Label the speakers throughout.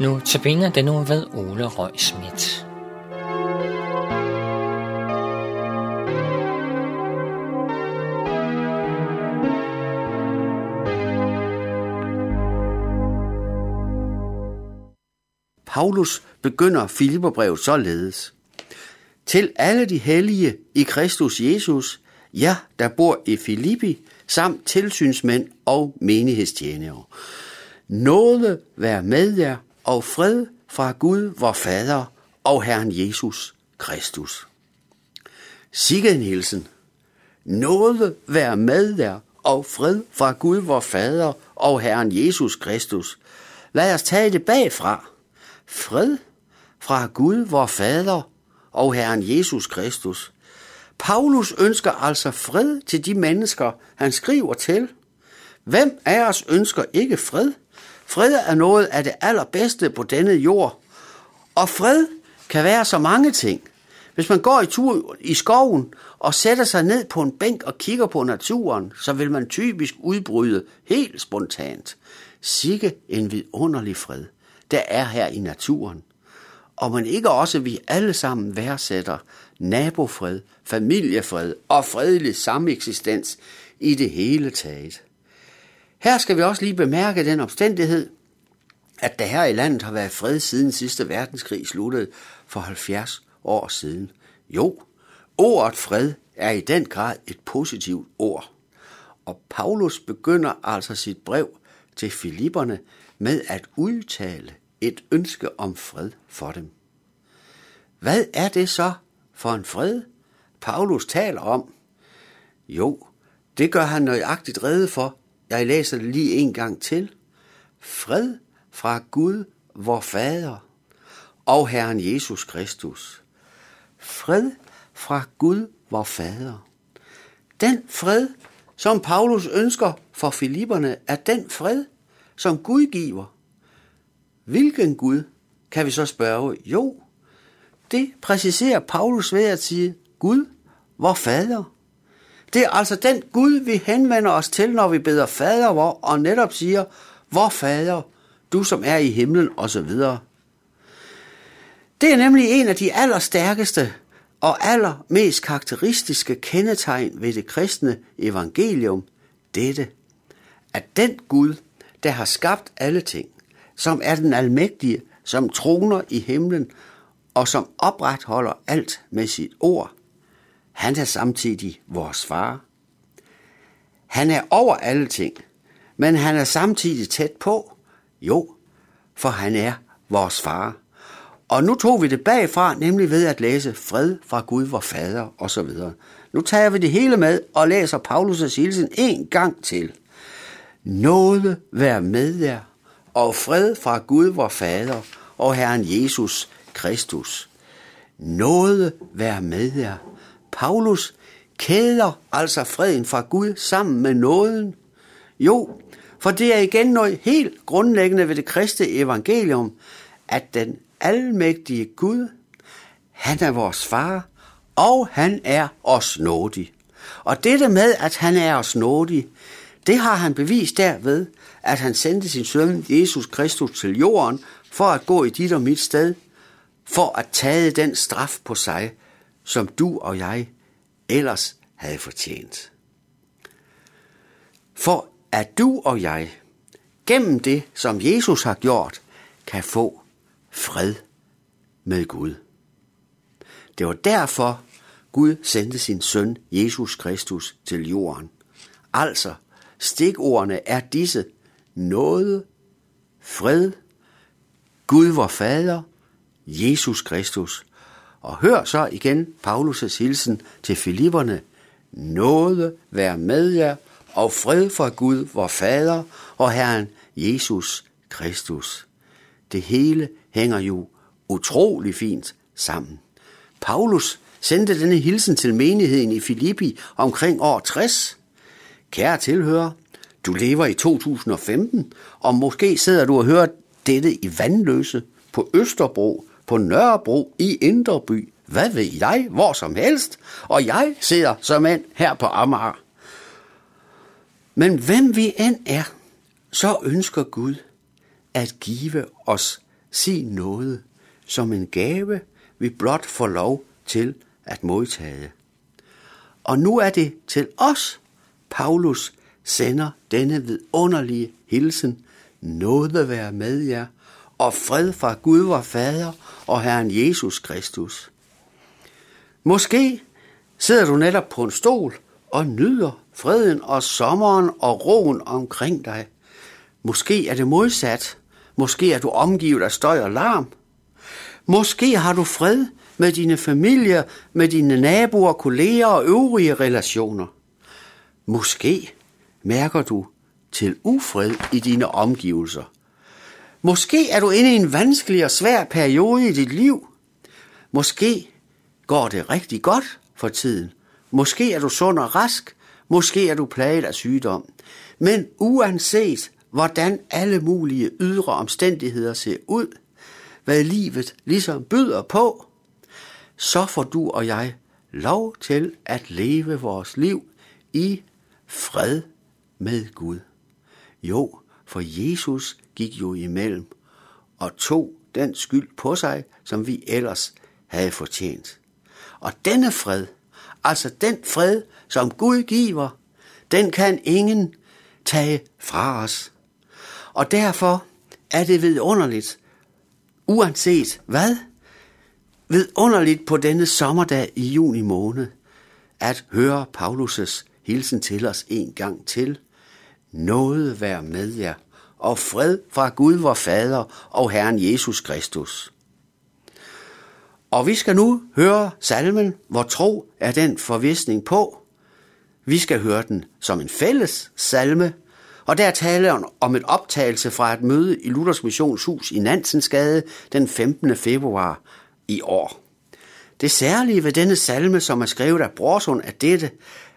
Speaker 1: Nu tabiner den nu ved Ole Røg Schmidt.
Speaker 2: Paulus begynder Filipperbrevet således. Til alle de hellige i Kristus Jesus, ja, der bor i Filippi, samt tilsynsmænd og menighedstjenere. Nåde være med jer og fred fra Gud, vor Fader og Herren Jesus Kristus. Sikke Nielsen. Nåde være med jer og fred fra Gud, vor Fader og Herren Jesus Kristus. Lad os tage det bagfra. Fred fra Gud, vor Fader og Herren Jesus Kristus. Paulus ønsker altså fred til de mennesker, han skriver til. Hvem af os ønsker ikke fred? Fred er noget af det allerbedste på denne jord. Og fred kan være så mange ting. Hvis man går i tur i skoven og sætter sig ned på en bænk og kigger på naturen, så vil man typisk udbryde helt spontant. Sikke en vidunderlig fred, der er her i naturen. Og man ikke også vi alle sammen værdsætter nabofred, familiefred og fredelig sameksistens i det hele taget. Her skal vi også lige bemærke den omstændighed, at der her i landet har været fred siden sidste verdenskrig sluttede for 70 år siden. Jo, ordet fred er i den grad et positivt ord. Og Paulus begynder altså sit brev til Filipperne med at udtale et ønske om fred for dem. Hvad er det så for en fred, Paulus taler om? Jo, det gør han nøjagtigt rede for. Jeg læser det lige en gang til. Fred fra Gud, vor Fader, og Herren Jesus Kristus. Fred fra Gud, vor Fader. Den fred, som Paulus ønsker for Filipperne, er den fred, som Gud giver. Hvilken Gud, kan vi så spørge? Jo, det præciserer Paulus ved at sige, Gud, vor fader. Det er altså den Gud, vi henvender os til, når vi beder fader vor, og netop siger, vor fader, du som er i himlen, osv. Det er nemlig en af de allerstærkeste og allermest karakteristiske kendetegn ved det kristne evangelium, dette, at den Gud, der har skabt alle ting, som er den almægtige, som troner i himlen og som opretholder alt med sit ord, han er samtidig vores far. Han er over alle ting, men han er samtidig tæt på. Jo, for han er vores far. Og nu tog vi det bagfra, nemlig ved at læse fred fra Gud, vor fader osv. Nu tager vi det hele med og læser Paulus' hilsen en gang til. Nåde vær med jer, og fred fra Gud, vor fader og Herren Jesus Kristus. Nåde vær med jer. Paulus kæder altså freden fra Gud sammen med nåden. Jo, for det er igen noget helt grundlæggende ved det kristne evangelium, at den almægtige Gud, han er vores far, og han er os nådig. Og dette med, at han er os nådig, det har han bevist derved, at han sendte sin søn Jesus Kristus til jorden for at gå i dit og mit sted, for at tage den straf på sig, som du og jeg ellers havde fortjent. For at du og jeg, gennem det, som Jesus har gjort, kan få fred med Gud. Det var derfor, Gud sendte sin søn, Jesus Kristus, til jorden. Altså, stikordene er disse nåde, fred, Gud vor Fader, Jesus Kristus. Og hør så igen Paulus' hilsen til Filipperne. Nåde være med jer, og fred fra Gud, vor Fader, og Herren Jesus Kristus. Det hele hænger jo utrolig fint sammen. Paulus sendte denne hilsen til menigheden i Filippi omkring år 60. Kære tilhører, du lever i 2015, og måske sidder du og hører dette i Vandløse, på Østerbro, på Nørrebro, i Indreby, hvad ved jeg, hvor som helst, og jeg sidder som en her på Amager. Men hvem vi end er, så ønsker Gud at give os sin noget som en gave, vi blot får lov til at modtage. Og nu er det til os, Paulus sender denne vidunderlige hilsen, nåde være med jer, og fred fra Gud vor Fader og Herren Jesus Kristus. Måske sidder du netop på en stol og nyder freden og sommeren og roen omkring dig. Måske er det modsat. Måske er du omgivet af støj og larm. Måske har du fred med dine familier, med dine naboer, kolleger og øvrige relationer. Måske mærker du til ufred i dine omgivelser. Måske er du inde i en vanskelig og svær periode i dit liv. Måske går det rigtig godt for tiden. Måske er du sund og rask. Måske er du plaget af sygdom. Men uanset hvordan alle mulige ydre omstændigheder ser ud, hvad livet ligesom byder på, så får du og jeg lov til at leve vores liv i fred med Gud. Jo, for Jesus gik jo imellem og tog den skyld på sig, som vi ellers havde fortjent. Og denne fred, altså den fred, som Gud giver, den kan ingen tage fra os. Og derfor er det vidunderligt, uanset hvad, vidunderligt på denne sommerdag i juni måned, at høre Paulus' hilsen til os en gang til. Noget vær med jer, og fred fra Gud vor Fader og Herren Jesus Kristus. Og vi skal nu høre salmen, hvor tro er den forvisning på. Vi skal høre den som en fælles salme, og der taler om et optagelse fra et møde i Luthers Missionshus i Nansensgade den 15. februar i år. Det særlige ved denne salme, som er skrevet af Brorsund, er dette,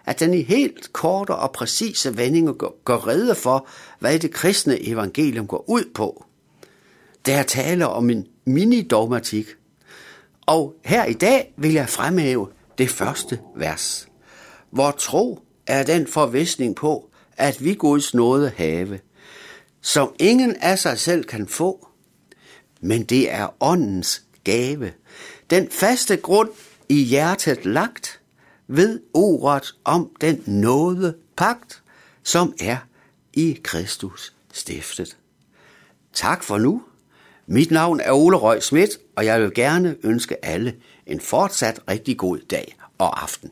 Speaker 2: at den i helt korte og præcise vendinger går rede for, hvad det kristne evangelium går ud på. Der taler om en mini-dogmatik. Og her i dag vil jeg fremhæve det første vers, hvor tro er den forvisning på, at vi Guds nåde have, som ingen af sig selv kan få, men det er åndens gave. Den faste grund i hjertet lagt ved ordet om den nåde pagt, som er i Kristus stiftet. Tak for nu. Mit navn er Ole Røg Schmidt, og jeg vil gerne ønske alle en fortsat rigtig god dag og aften.